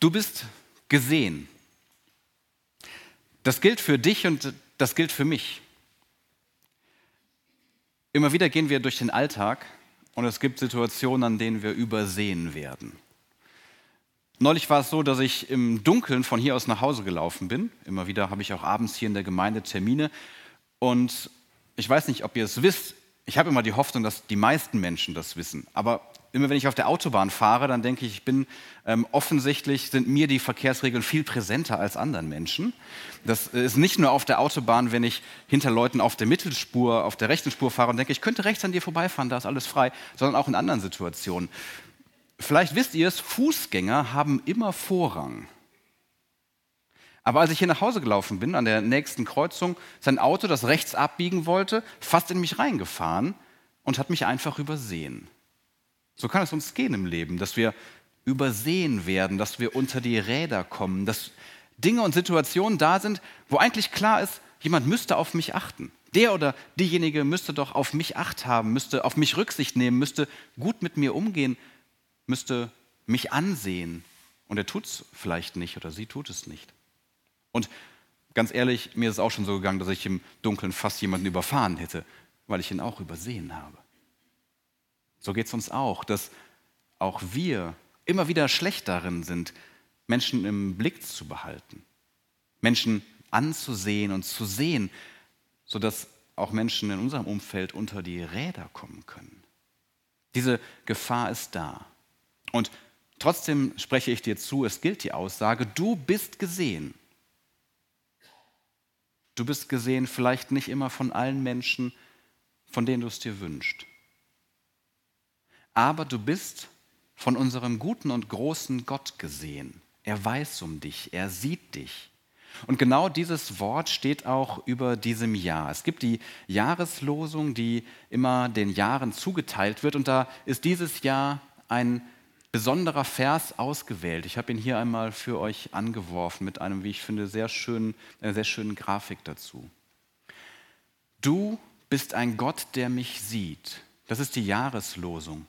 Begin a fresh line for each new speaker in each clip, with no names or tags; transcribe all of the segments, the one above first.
Du bist gesehen. Das gilt für dich und das gilt für mich. Immer wieder gehen wir durch den Alltag und es gibt Situationen, an denen wir übersehen werden. Neulich war es so, dass ich im Dunkeln von hier aus nach Hause gelaufen bin. Immer wieder habe ich auch abends hier in der Gemeinde Termine. Und ich weiß nicht, ob ihr es wisst. Ich habe immer die Hoffnung, dass die meisten Menschen das wissen. Aber immer wenn ich auf der Autobahn fahre, dann denke ich, ich bin ähm, offensichtlich sind mir die Verkehrsregeln viel präsenter als anderen Menschen. Das ist nicht nur auf der Autobahn, wenn ich hinter Leuten auf der Mittelspur, auf der rechten Spur fahre und denke, ich könnte rechts an dir vorbeifahren, da ist alles frei, sondern auch in anderen Situationen. Vielleicht wisst ihr es, Fußgänger haben immer Vorrang. Aber als ich hier nach Hause gelaufen bin, an der nächsten Kreuzung, sein Auto, das rechts abbiegen wollte, fast in mich reingefahren und hat mich einfach übersehen. So kann es uns gehen im Leben, dass wir übersehen werden, dass wir unter die Räder kommen, dass Dinge und Situationen da sind, wo eigentlich klar ist, jemand müsste auf mich achten. Der oder diejenige müsste doch auf mich acht haben, müsste auf mich Rücksicht nehmen, müsste gut mit mir umgehen, müsste mich ansehen. Und er tut es vielleicht nicht oder sie tut es nicht. Und ganz ehrlich, mir ist es auch schon so gegangen, dass ich im Dunkeln fast jemanden überfahren hätte, weil ich ihn auch übersehen habe. So geht es uns auch, dass auch wir immer wieder schlecht darin sind, Menschen im Blick zu behalten, Menschen anzusehen und zu sehen, sodass auch Menschen in unserem Umfeld unter die Räder kommen können. Diese Gefahr ist da. Und trotzdem spreche ich dir zu, es gilt die Aussage, du bist gesehen. Du bist gesehen vielleicht nicht immer von allen Menschen, von denen du es dir wünschst aber du bist von unserem guten und großen Gott gesehen. Er weiß um dich, er sieht dich. Und genau dieses Wort steht auch über diesem Jahr. Es gibt die Jahreslosung, die immer den Jahren zugeteilt wird. Und da ist dieses Jahr ein besonderer Vers ausgewählt. Ich habe ihn hier einmal für euch angeworfen mit einem, wie ich finde, sehr schönen, einer sehr schönen Grafik dazu. Du bist ein Gott, der mich sieht. Das ist die Jahreslosung.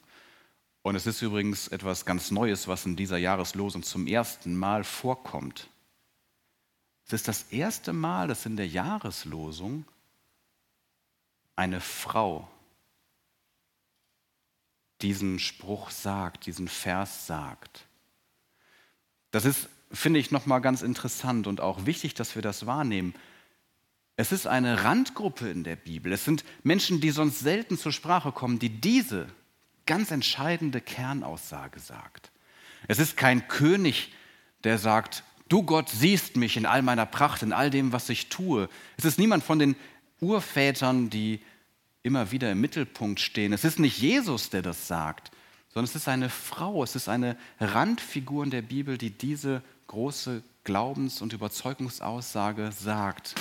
Und es ist übrigens etwas ganz Neues, was in dieser Jahreslosung zum ersten Mal vorkommt. Es ist das erste Mal, dass in der Jahreslosung eine Frau diesen Spruch sagt, diesen Vers sagt. Das ist, finde ich, nochmal ganz interessant und auch wichtig, dass wir das wahrnehmen. Es ist eine Randgruppe in der Bibel. Es sind Menschen, die sonst selten zur Sprache kommen, die diese ganz entscheidende Kernaussage sagt. Es ist kein König, der sagt, du Gott siehst mich in all meiner Pracht, in all dem, was ich tue. Es ist niemand von den Urvätern, die immer wieder im Mittelpunkt stehen. Es ist nicht Jesus, der das sagt, sondern es ist eine Frau, es ist eine Randfigur in der Bibel, die diese große Glaubens- und Überzeugungsaussage sagt.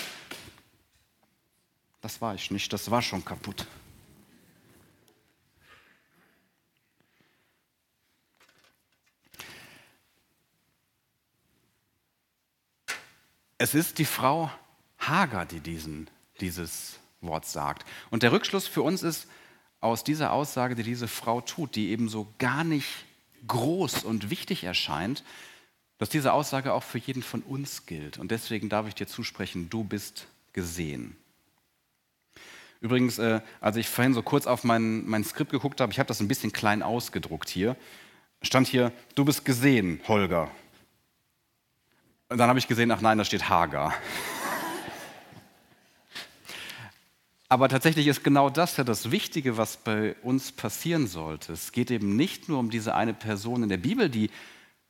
Das war ich nicht, das war schon kaputt. Es ist die Frau Hagar, die diesen, dieses Wort sagt. Und der Rückschluss für uns ist aus dieser Aussage, die diese Frau tut, die eben so gar nicht groß und wichtig erscheint, dass diese Aussage auch für jeden von uns gilt. Und deswegen darf ich dir zusprechen, du bist gesehen. Übrigens, äh, als ich vorhin so kurz auf mein, mein Skript geguckt habe, ich habe das ein bisschen klein ausgedruckt hier, stand hier, du bist gesehen, Holger. Und dann habe ich gesehen, ach nein, da steht Hagar. Aber tatsächlich ist genau das ja das Wichtige, was bei uns passieren sollte. Es geht eben nicht nur um diese eine Person in der Bibel, die,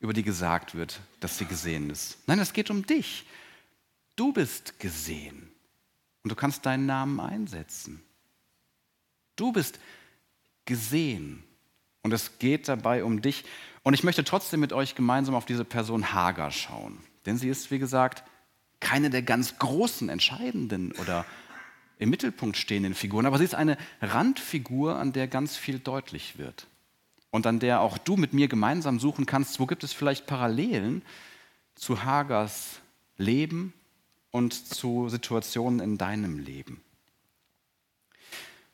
über die gesagt wird, dass sie gesehen ist. Nein, es geht um dich. Du bist gesehen und du kannst deinen Namen einsetzen. Du bist gesehen und es geht dabei um dich. Und ich möchte trotzdem mit euch gemeinsam auf diese Person Hagar schauen. Denn sie ist, wie gesagt, keine der ganz großen, entscheidenden oder im Mittelpunkt stehenden Figuren, aber sie ist eine Randfigur, an der ganz viel deutlich wird und an der auch du mit mir gemeinsam suchen kannst, wo gibt es vielleicht Parallelen zu Hagers Leben und zu Situationen in deinem Leben.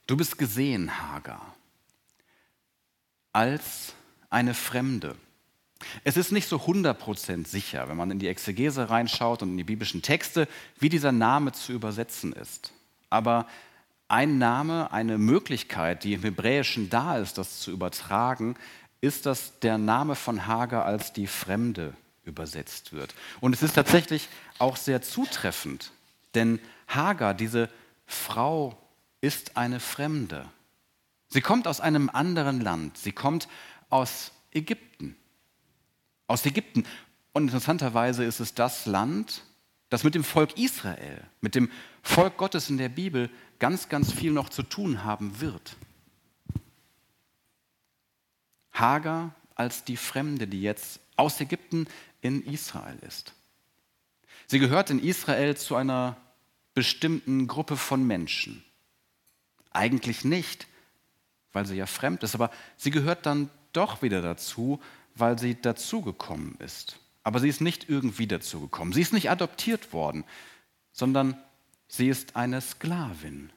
Du bist gesehen, Hagar, als eine Fremde, Es ist nicht so 100% sicher, wenn man in die Exegese reinschaut und in die biblischen Texte, wie dieser Name zu übersetzen ist. Aber ein Name, eine Möglichkeit, die im Hebräischen da ist, das zu übertragen, ist, dass der Name von Hagar als die Fremde übersetzt wird. Und es ist tatsächlich auch sehr zutreffend, denn Hagar, diese Frau, ist eine Fremde. Sie kommt aus einem anderen Land. Sie kommt aus Ägypten. Aus Ägypten. Und interessanterweise ist es das Land, das mit dem Volk Israel, mit dem Volk Gottes in der Bibel ganz, ganz viel noch zu tun haben wird. Hagar als die Fremde, die jetzt aus Ägypten in Israel ist. Sie gehört in Israel zu einer bestimmten Gruppe von Menschen. Eigentlich nicht, weil sie ja fremd ist, aber sie gehört dann doch wieder dazu, weil sie dazugekommen ist. Aber sie ist nicht irgendwie dazugekommen. Sie ist nicht adoptiert worden, sondern sie ist eine Sklavin.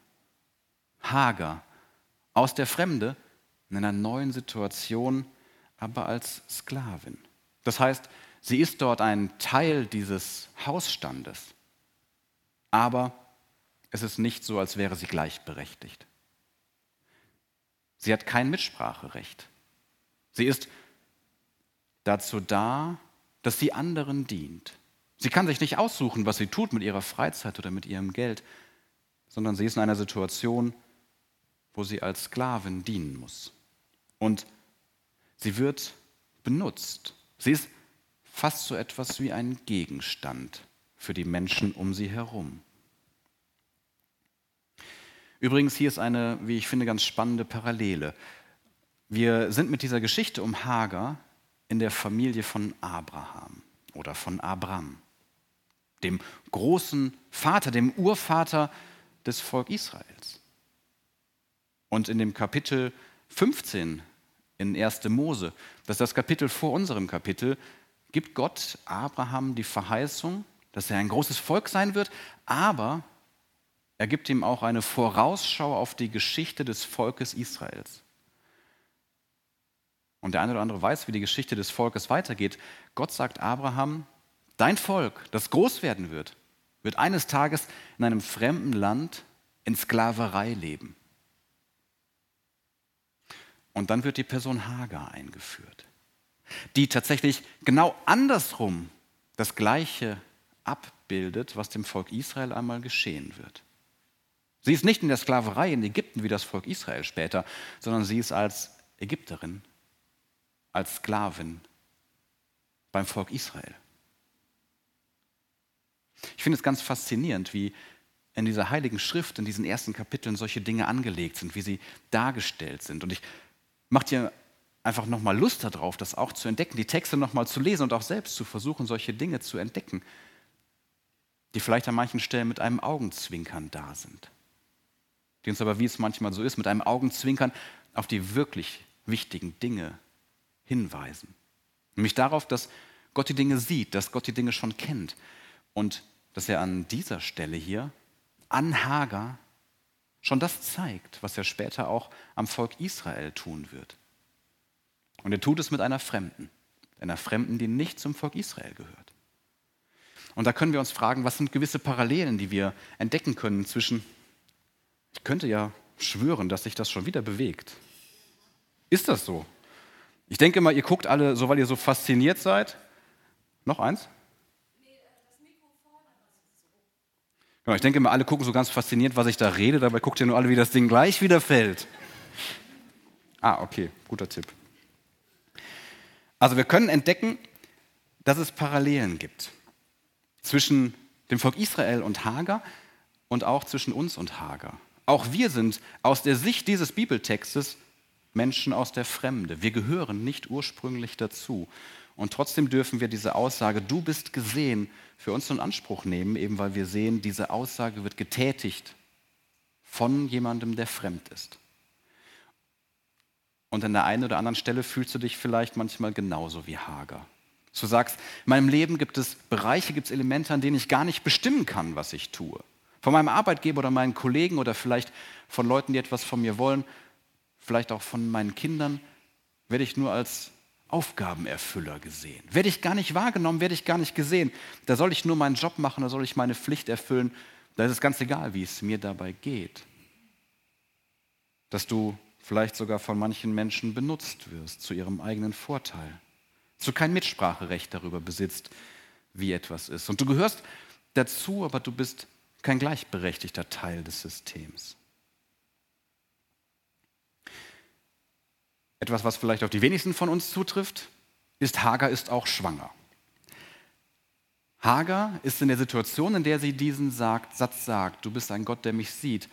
Hager, aus der Fremde, in einer neuen Situation, aber als Sklavin. Das heißt, sie ist dort ein Teil dieses Hausstandes. Aber es ist nicht so, als wäre sie gleichberechtigt. Sie hat kein Mitspracherecht. Sie ist dazu da, dass sie anderen dient. Sie kann sich nicht aussuchen, was sie tut mit ihrer Freizeit oder mit ihrem Geld, sondern sie ist in einer Situation, wo sie als Sklavin dienen muss. Und sie wird benutzt. Sie ist fast so etwas wie ein Gegenstand für die Menschen um sie herum. Übrigens, hier ist eine, wie ich finde, ganz spannende Parallele. Wir sind mit dieser Geschichte um Hagar in der Familie von Abraham oder von Abram, dem großen Vater, dem Urvater des Volk Israels. Und in dem Kapitel 15 in 1. Mose, das ist das Kapitel vor unserem Kapitel, gibt Gott Abraham die Verheißung, dass er ein großes Volk sein wird, aber er gibt ihm auch eine Vorausschau auf die Geschichte des Volkes Israels. Und der eine oder andere weiß, wie die Geschichte des Volkes weitergeht. Gott sagt Abraham, dein Volk, das groß werden wird, wird eines Tages in einem fremden Land in Sklaverei leben. Und dann wird die Person Hagar eingeführt, die tatsächlich genau andersrum das Gleiche abbildet, was dem Volk Israel einmal geschehen wird. Sie ist nicht in der Sklaverei in Ägypten wie das Volk Israel später, sondern sie ist als Ägypterin als Sklavin beim Volk Israel. Ich finde es ganz faszinierend, wie in dieser heiligen Schrift, in diesen ersten Kapiteln solche Dinge angelegt sind, wie sie dargestellt sind. Und ich mache dir einfach nochmal Lust darauf, das auch zu entdecken, die Texte nochmal zu lesen und auch selbst zu versuchen, solche Dinge zu entdecken, die vielleicht an manchen Stellen mit einem Augenzwinkern da sind, die uns aber, wie es manchmal so ist, mit einem Augenzwinkern auf die wirklich wichtigen Dinge hinweisen. Nämlich darauf, dass Gott die Dinge sieht, dass Gott die Dinge schon kennt und dass er an dieser Stelle hier, an Hagar, schon das zeigt, was er später auch am Volk Israel tun wird. Und er tut es mit einer Fremden, einer Fremden, die nicht zum Volk Israel gehört. Und da können wir uns fragen, was sind gewisse Parallelen, die wir entdecken können zwischen, ich könnte ja schwören, dass sich das schon wieder bewegt. Ist das so? Ich denke mal, ihr guckt alle, so weil ihr so fasziniert seid. Noch eins? Genau, ich denke mal, alle gucken so ganz fasziniert, was ich da rede. Dabei guckt ihr nur alle, wie das Ding gleich wieder fällt. Ah, okay, guter Tipp. Also wir können entdecken, dass es Parallelen gibt zwischen dem Volk Israel und Hagar und auch zwischen uns und Hagar. Auch wir sind aus der Sicht dieses Bibeltextes Menschen aus der Fremde. Wir gehören nicht ursprünglich dazu. Und trotzdem dürfen wir diese Aussage, du bist gesehen, für uns in Anspruch nehmen, eben weil wir sehen, diese Aussage wird getätigt von jemandem, der fremd ist. Und an der einen oder anderen Stelle fühlst du dich vielleicht manchmal genauso wie Hager. Du sagst, in meinem Leben gibt es Bereiche, gibt es Elemente, an denen ich gar nicht bestimmen kann, was ich tue. Von meinem Arbeitgeber oder meinen Kollegen oder vielleicht von Leuten, die etwas von mir wollen, vielleicht auch von meinen Kindern, werde ich nur als Aufgabenerfüller gesehen? Werde ich gar nicht wahrgenommen, werde ich gar nicht gesehen? Da soll ich nur meinen Job machen, da soll ich meine Pflicht erfüllen. Da ist es ganz egal, wie es mir dabei geht. Dass du vielleicht sogar von manchen Menschen benutzt wirst zu ihrem eigenen Vorteil. Dass du kein Mitspracherecht darüber besitzt, wie etwas ist. Und du gehörst dazu, aber du bist kein gleichberechtigter Teil des Systems. Etwas, was vielleicht auf die wenigsten von uns zutrifft, ist, Hagar ist auch schwanger. Hagar ist in der Situation, in der sie diesen Satz sagt, du bist ein Gott, der mich sieht,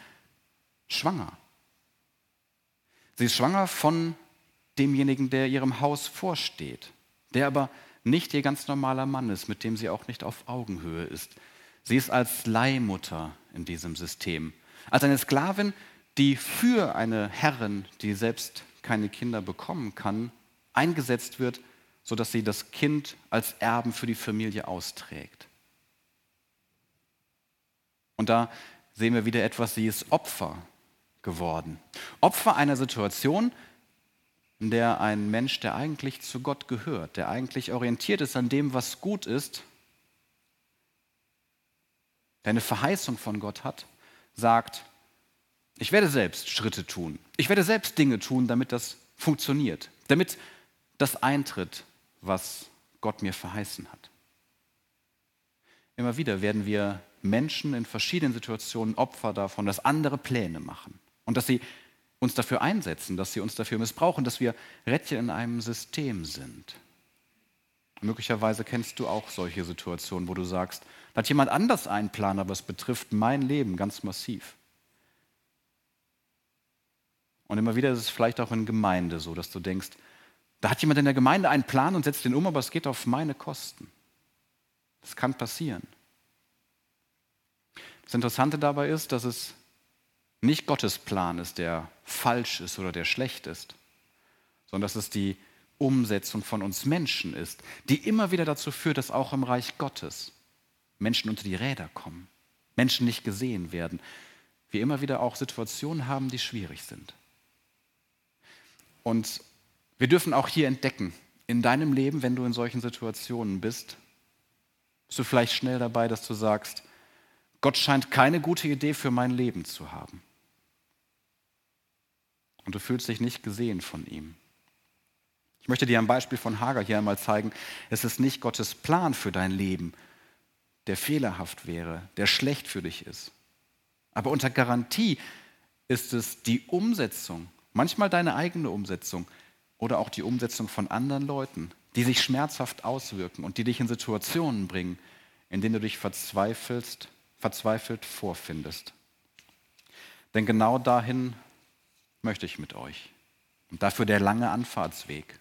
schwanger. Sie ist schwanger von demjenigen, der ihrem Haus vorsteht, der aber nicht ihr ganz normaler Mann ist, mit dem sie auch nicht auf Augenhöhe ist. Sie ist als Leihmutter in diesem System, als eine Sklavin, die für eine Herrin, die selbst keine Kinder bekommen kann, eingesetzt wird, sodass sie das Kind als Erben für die Familie austrägt. Und da sehen wir wieder etwas, sie ist Opfer geworden. Opfer einer Situation, in der ein Mensch, der eigentlich zu Gott gehört, der eigentlich orientiert ist an dem, was gut ist, der eine Verheißung von Gott hat, sagt, ich werde selbst Schritte tun. Ich werde selbst Dinge tun, damit das funktioniert, damit das eintritt, was Gott mir verheißen hat. Immer wieder werden wir Menschen in verschiedenen Situationen Opfer davon, dass andere Pläne machen und dass sie uns dafür einsetzen, dass sie uns dafür missbrauchen, dass wir Rädchen in einem System sind. Möglicherweise kennst du auch solche Situationen, wo du sagst, da hat jemand anders einen Plan, aber es betrifft mein Leben ganz massiv. Und immer wieder ist es vielleicht auch in Gemeinde so, dass du denkst, da hat jemand in der Gemeinde einen Plan und setzt den um, aber es geht auf meine Kosten. Das kann passieren. Das Interessante dabei ist, dass es nicht Gottes Plan ist, der falsch ist oder der schlecht ist, sondern dass es die Umsetzung von uns Menschen ist, die immer wieder dazu führt, dass auch im Reich Gottes Menschen unter die Räder kommen, Menschen nicht gesehen werden, wir immer wieder auch Situationen haben, die schwierig sind. Und wir dürfen auch hier entdecken, in deinem Leben, wenn du in solchen Situationen bist, bist du vielleicht schnell dabei, dass du sagst, Gott scheint keine gute Idee für mein Leben zu haben. Und du fühlst dich nicht gesehen von ihm. Ich möchte dir am Beispiel von Hagar hier einmal zeigen, es ist nicht Gottes Plan für dein Leben, der fehlerhaft wäre, der schlecht für dich ist. Aber unter Garantie ist es die Umsetzung, manchmal deine eigene Umsetzung oder auch die Umsetzung von anderen Leuten, die sich schmerzhaft auswirken und die dich in Situationen bringen, in denen du dich verzweifelst, verzweifelt vorfindest. Denn genau dahin möchte ich mit euch. Und dafür der lange Anfahrtsweg.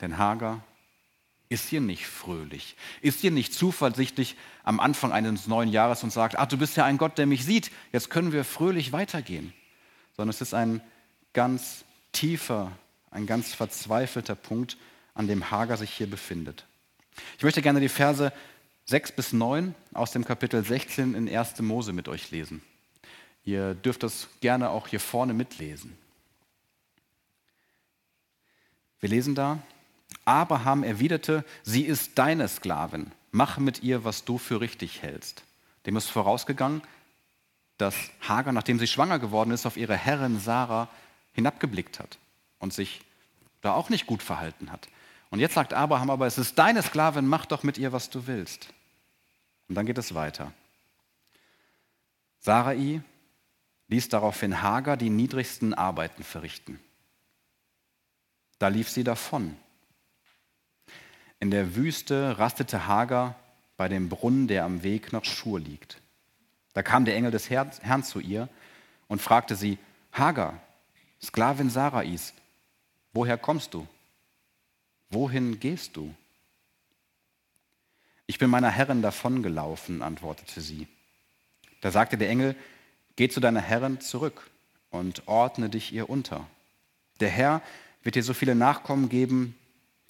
Denn Hagar ist hier nicht fröhlich, ist hier nicht zuversichtlich am Anfang eines neuen Jahres und sagt, ach, du bist ja ein Gott, der mich sieht, jetzt können wir fröhlich weitergehen. Sondern es ist ein ganz tiefer, ein ganz verzweifelter Punkt, an dem Hagar sich hier befindet. Ich möchte gerne die Verse 6 bis 9 aus dem Kapitel 16 in 1. Mose mit euch lesen. Ihr dürft das gerne auch hier vorne mitlesen. Wir lesen da, Abraham erwiderte, sie ist deine Sklavin, mach mit ihr, was du für richtig hältst. Dem ist vorausgegangen, dass Hagar, nachdem sie schwanger geworden ist, auf ihre Herrin Sarah hinabgeblickt hat und sich da auch nicht gut verhalten hat. Und jetzt sagt Abraham aber, es ist deine Sklavin, mach doch mit ihr, was du willst. Und dann geht es weiter. Sarai ließ daraufhin Hagar die niedrigsten Arbeiten verrichten. Da lief sie davon. In der Wüste rastete Hagar bei dem Brunnen, der am Weg nach Schur liegt. Da kam der Engel des Herrn zu ihr und fragte sie, Hagar, Sklavin Sarais, woher kommst du? Wohin gehst du? Ich bin meiner Herrin davongelaufen, antwortete sie. Da sagte der Engel, Geh zu deiner Herrin zurück und ordne dich ihr unter. Der Herr wird dir so viele Nachkommen geben,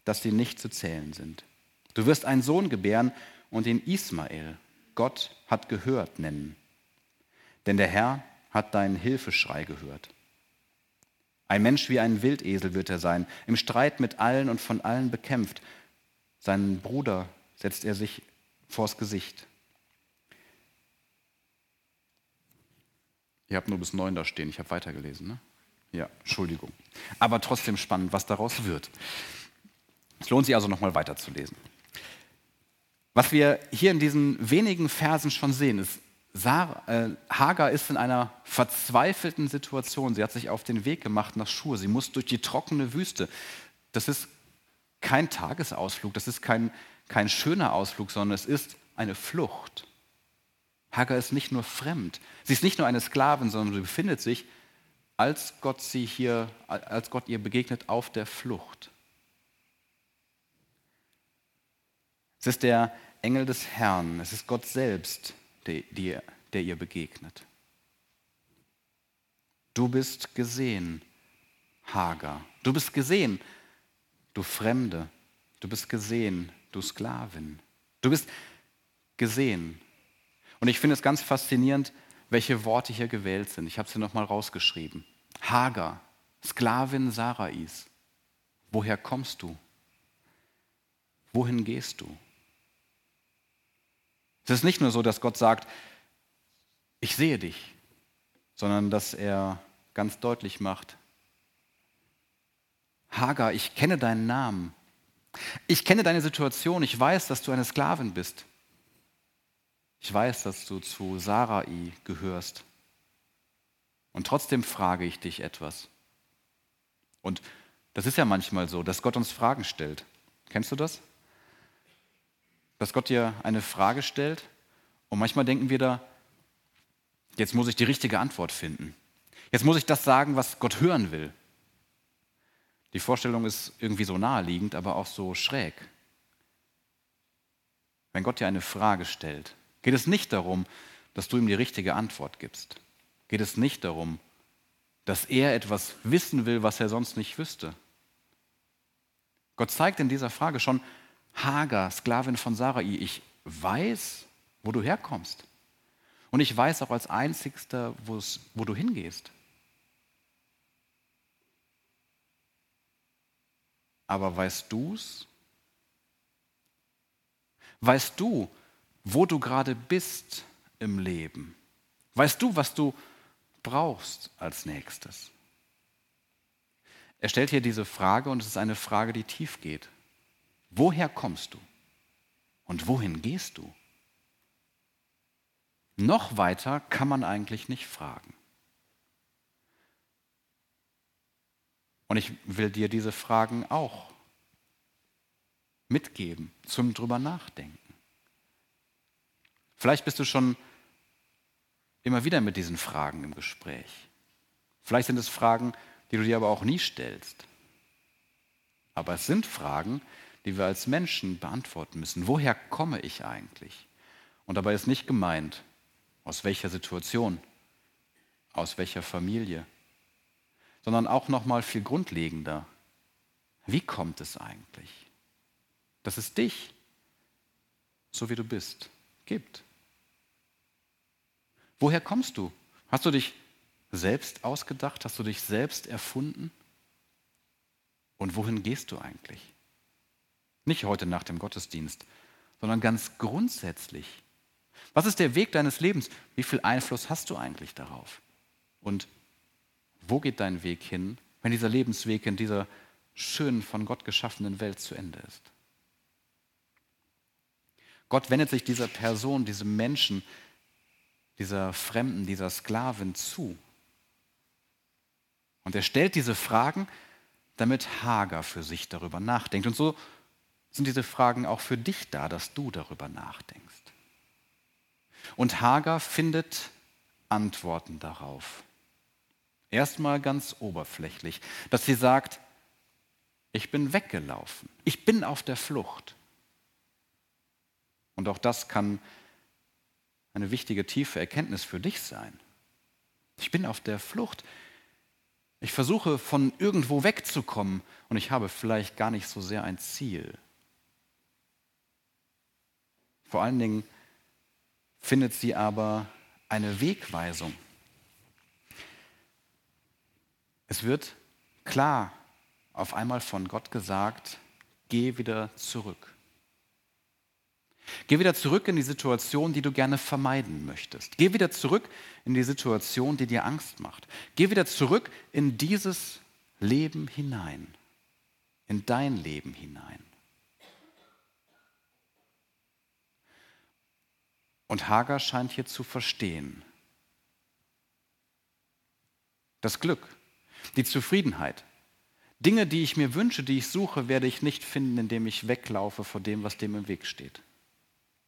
dass sie nicht zu zählen sind. Du wirst einen Sohn gebären und ihn Ismael, Gott hat gehört, nennen. Denn der Herr hat deinen Hilfeschrei gehört. Ein Mensch wie ein Wildesel wird er sein, im Streit mit allen und von allen bekämpft. Seinen Bruder setzt er sich vors Gesicht. Ihr habt nur bis neun da stehen, ich habe weitergelesen. Ne? Ja, Entschuldigung. Aber trotzdem spannend, was daraus wird. Es lohnt sich also nochmal weiterzulesen. Was wir hier in diesen wenigen Versen schon sehen, ist, Sarah, äh, Hagar ist in einer verzweifelten Situation. Sie hat sich auf den Weg gemacht nach Schur. Sie muss durch die trockene Wüste. Das ist kein Tagesausflug, das ist kein, kein schöner Ausflug, sondern es ist eine Flucht. Hagar ist nicht nur fremd. Sie ist nicht nur eine Sklavin, sondern sie befindet sich, als Gott sie hier, als Gott ihr begegnet, auf der Flucht. Es ist der Engel des Herrn, es ist Gott selbst, der, der, der ihr begegnet. Du bist gesehen, Hagar. Du bist gesehen, du Fremde. Du bist gesehen, du Sklavin. Du bist gesehen. Und ich finde es ganz faszinierend, welche Worte hier gewählt sind. Ich habe sie nochmal rausgeschrieben. Hagar, Sklavin Sarais. Woher kommst du? Wohin gehst du? Es ist nicht nur so, dass Gott sagt, ich sehe dich, sondern dass er ganz deutlich macht, Hagar, ich kenne deinen Namen. Ich kenne deine Situation. Ich weiß, dass du eine Sklavin bist. Ich weiß, dass du zu Sarai gehörst. Und trotzdem frage ich dich etwas. Und das ist ja manchmal so, dass Gott uns Fragen stellt. Kennst du das? Dass Gott dir eine Frage stellt und manchmal denken wir da, jetzt muss ich die richtige Antwort finden. Jetzt muss ich das sagen, was Gott hören will. Die Vorstellung ist irgendwie so naheliegend, aber auch so schräg. Wenn Gott dir eine Frage stellt, geht es nicht darum, dass du ihm die richtige Antwort gibst. Geht es nicht darum, dass er etwas wissen will, was er sonst nicht wüsste. Gott zeigt in dieser Frage schon, Hagar, Sklavin von Sarai, ich weiß, wo du herkommst. Und ich weiß auch als Einzigster, wo du hingehst. Aber weißt du's? Weißt du, wo du gerade bist im Leben? Weißt du, was du brauchst als nächstes? Er stellt hier diese Frage und es ist eine Frage, die tief geht. Woher kommst du? Und wohin gehst du? Noch weiter kann man eigentlich nicht fragen. Und ich will dir diese Fragen auch mitgeben zum drüber nachdenken. Vielleicht bist du schon immer wieder mit diesen Fragen im Gespräch. Vielleicht sind es Fragen, die du dir aber auch nie stellst. Aber es sind Fragen, die wir als Menschen beantworten müssen. Woher komme ich eigentlich? Und dabei ist nicht gemeint, aus welcher Situation, aus welcher Familie, sondern auch noch mal viel grundlegender. Wie kommt es eigentlich, dass es dich, so wie du bist, gibt? Woher kommst du? Hast du dich selbst ausgedacht? Hast du dich selbst erfunden? Und wohin gehst du eigentlich? Nicht heute nach dem Gottesdienst, sondern ganz grundsätzlich. Was ist der Weg deines Lebens? Wie viel Einfluss hast du eigentlich darauf? Und wo geht dein Weg hin, wenn dieser Lebensweg in dieser schönen, von Gott geschaffenen Welt zu Ende ist? Gott wendet sich dieser Person, diesem Menschen, dieser Fremden, dieser Sklavin zu. Und er stellt diese Fragen, damit Hagar für sich darüber nachdenkt. Und so sind diese Fragen auch für dich da, dass du darüber nachdenkst. Und Hagar findet Antworten darauf. Erstmal ganz oberflächlich, dass sie sagt, ich bin weggelaufen, ich bin auf der Flucht. Und auch das kann eine wichtige, tiefe Erkenntnis für dich sein. Ich bin auf der Flucht. Ich versuche von irgendwo wegzukommen und ich habe vielleicht gar nicht so sehr ein Ziel. Vor allen Dingen findet sie aber eine Wegweisung. Es wird klar auf einmal von Gott gesagt, geh wieder zurück. Geh wieder zurück in die Situation, die du gerne vermeiden möchtest. Geh wieder zurück in die Situation, die dir Angst macht. Geh wieder zurück in dieses Leben hinein, in dein Leben hinein. Und Hagar scheint hier zu verstehen. Das Glück, die Zufriedenheit, Dinge, die ich mir wünsche, die ich suche, werde ich nicht finden, indem ich weglaufe vor dem, was dem im Weg steht,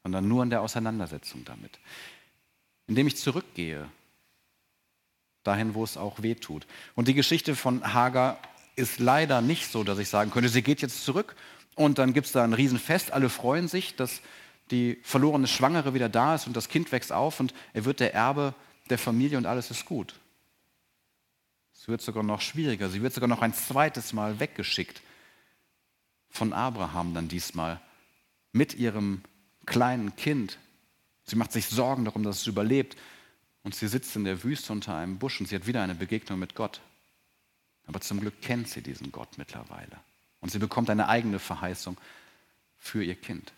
sondern nur in der Auseinandersetzung damit. Indem ich zurückgehe, dahin, wo es auch weh tut. Und die Geschichte von Hagar ist leider nicht so, dass ich sagen könnte, sie geht jetzt zurück und dann gibt es da ein Riesenfest, alle freuen sich, dass die verlorene Schwangere wieder da ist und das Kind wächst auf und er wird der Erbe der Familie und alles ist gut. Es wird sogar noch schwieriger. Sie wird sogar noch ein zweites Mal weggeschickt von Abraham dann diesmal mit ihrem kleinen Kind. Sie macht sich Sorgen darum, dass es überlebt. Und sie sitzt in der Wüste unter einem Busch und sie hat wieder eine Begegnung mit Gott. Aber zum Glück kennt sie diesen Gott mittlerweile. Und sie bekommt eine eigene Verheißung für ihr Kind.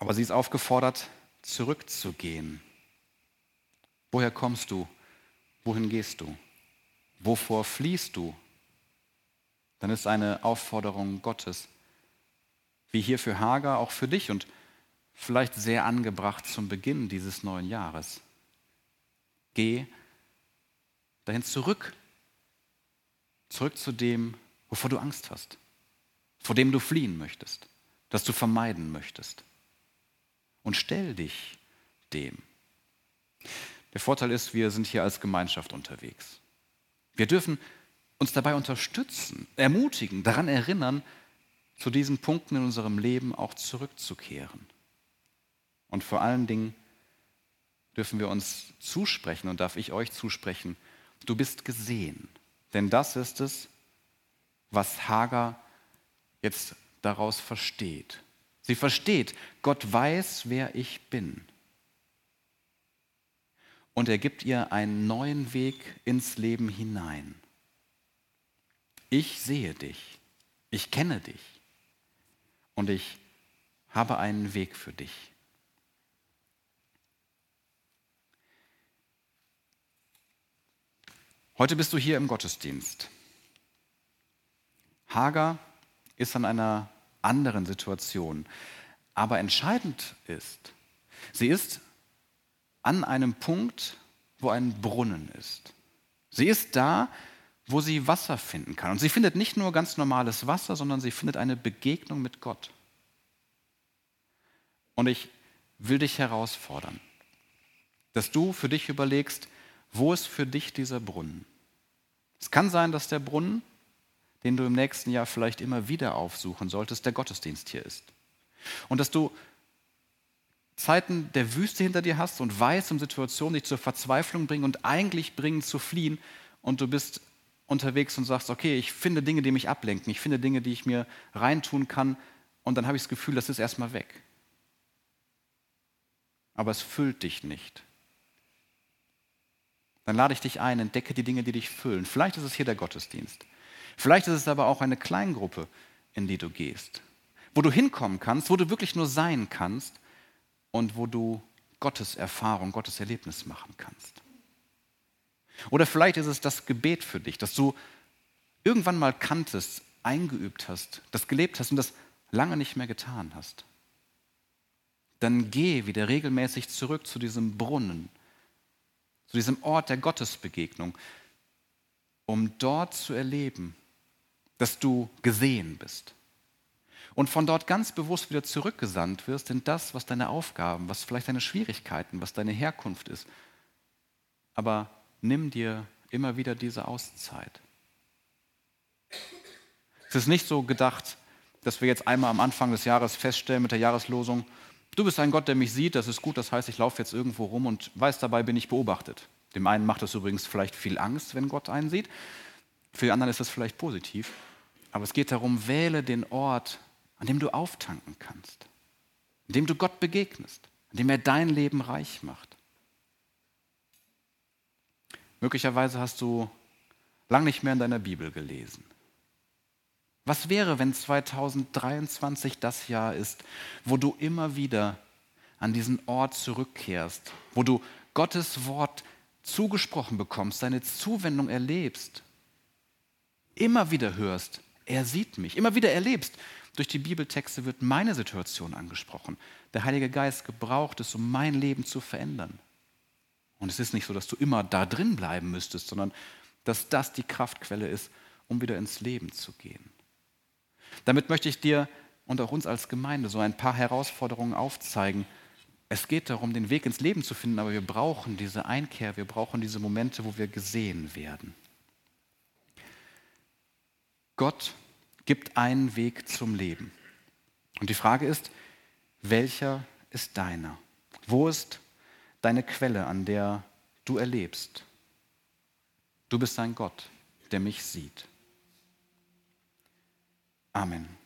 Aber sie ist aufgefordert, zurückzugehen. Woher kommst du? Wohin gehst du? Wovor fliehst du? Dann ist eine Aufforderung Gottes, wie hier für Hagar, auch für dich und vielleicht sehr angebracht zum Beginn dieses neuen Jahres. Geh dahin zurück, zurück zu dem, wovor du Angst hast, vor dem du fliehen möchtest, das du vermeiden möchtest. Und stell dich dem. Der Vorteil ist, wir sind hier als Gemeinschaft unterwegs. Wir dürfen uns dabei unterstützen, ermutigen, daran erinnern, zu diesen Punkten in unserem Leben auch zurückzukehren. Und vor allen Dingen dürfen wir uns zusprechen und darf ich euch zusprechen, du bist gesehen. Denn das ist es, was Hagar jetzt daraus versteht. Sie versteht, Gott weiß, wer ich bin und er gibt ihr einen neuen Weg ins Leben hinein. Ich sehe dich, ich kenne dich und ich habe einen Weg für dich. Heute bist du hier im Gottesdienst. Hagar ist an einer anderen Situation, aber entscheidend ist, sie ist an einem Punkt, wo ein Brunnen ist. Sie ist da, wo sie Wasser finden kann. Und sie findet nicht nur ganz normales Wasser, sondern sie findet eine Begegnung mit Gott. Und ich will dich herausfordern, dass du für dich überlegst, wo ist für dich dieser Brunnen? Es kann sein, dass der Brunnen, den du im nächsten Jahr vielleicht immer wieder aufsuchen solltest, der Gottesdienst hier ist. Und dass du Zeiten der Wüste hinter dir hast und weißt um Situationen, dich zur Verzweiflung bringen und eigentlich bringen zu fliehen und du bist unterwegs und sagst, okay, ich finde Dinge, die mich ablenken, ich finde Dinge, die ich mir reintun kann und dann habe ich das Gefühl, das ist erstmal weg. Aber es füllt dich nicht. Dann lade ich dich ein, entdecke die Dinge, die dich füllen. Vielleicht ist es hier der Gottesdienst. Vielleicht ist es aber auch eine Kleingruppe, in die du gehst, wo du hinkommen kannst, wo du wirklich nur sein kannst und wo du Gottes Erfahrung, Gottes Erlebnis machen kannst. Oder vielleicht ist es das Gebet für dich, dass du irgendwann mal kanntest, eingeübt hast, das gelebt hast und das lange nicht mehr getan hast. Dann geh wieder regelmäßig zurück zu diesem Brunnen, zu diesem Ort der Gottesbegegnung, um dort zu erleben, dass du gesehen bist, und von dort ganz bewusst wieder zurückgesandt wirst in das, was deine Aufgaben, was vielleicht deine Schwierigkeiten, was deine Herkunft ist. Aber nimm dir immer wieder diese Auszeit. Es ist nicht so gedacht, dass wir jetzt einmal am Anfang des Jahres feststellen mit der Jahreslosung, du bist ein Gott, der mich sieht, das ist gut, das heißt, ich laufe jetzt irgendwo rum und weiß dabei, bin ich beobachtet. Dem einen macht es übrigens vielleicht viel Angst, wenn Gott einen sieht. Für die anderen ist das vielleicht positiv. Aber es geht darum, wähle den Ort, an dem du auftanken kannst, an dem du Gott begegnest, an dem er dein Leben reich macht. Möglicherweise hast du lang nicht mehr in deiner Bibel gelesen. Was wäre, wenn 2023 das Jahr ist, wo du immer wieder an diesen Ort zurückkehrst, wo du Gottes Wort zugesprochen bekommst, seine Zuwendung erlebst, immer wieder hörst, er sieht mich, immer wieder erlebst, durch die Bibeltexte wird meine Situation angesprochen. Der Heilige Geist gebraucht es, um mein Leben zu verändern. Und es ist nicht so, dass du immer da drin bleiben müsstest, sondern dass das die Kraftquelle ist, um wieder ins Leben zu gehen. Damit möchte ich dir und auch uns als Gemeinde so ein paar Herausforderungen aufzeigen. Es geht darum, den Weg ins Leben zu finden, aber wir brauchen diese Einkehr, wir brauchen diese Momente, wo wir gesehen werden. Gott gibt einen Weg zum Leben. Und die Frage ist, welcher ist deiner? Wo ist deine Quelle, an der du erlebst? Du bist ein Gott, der mich sieht. Amen.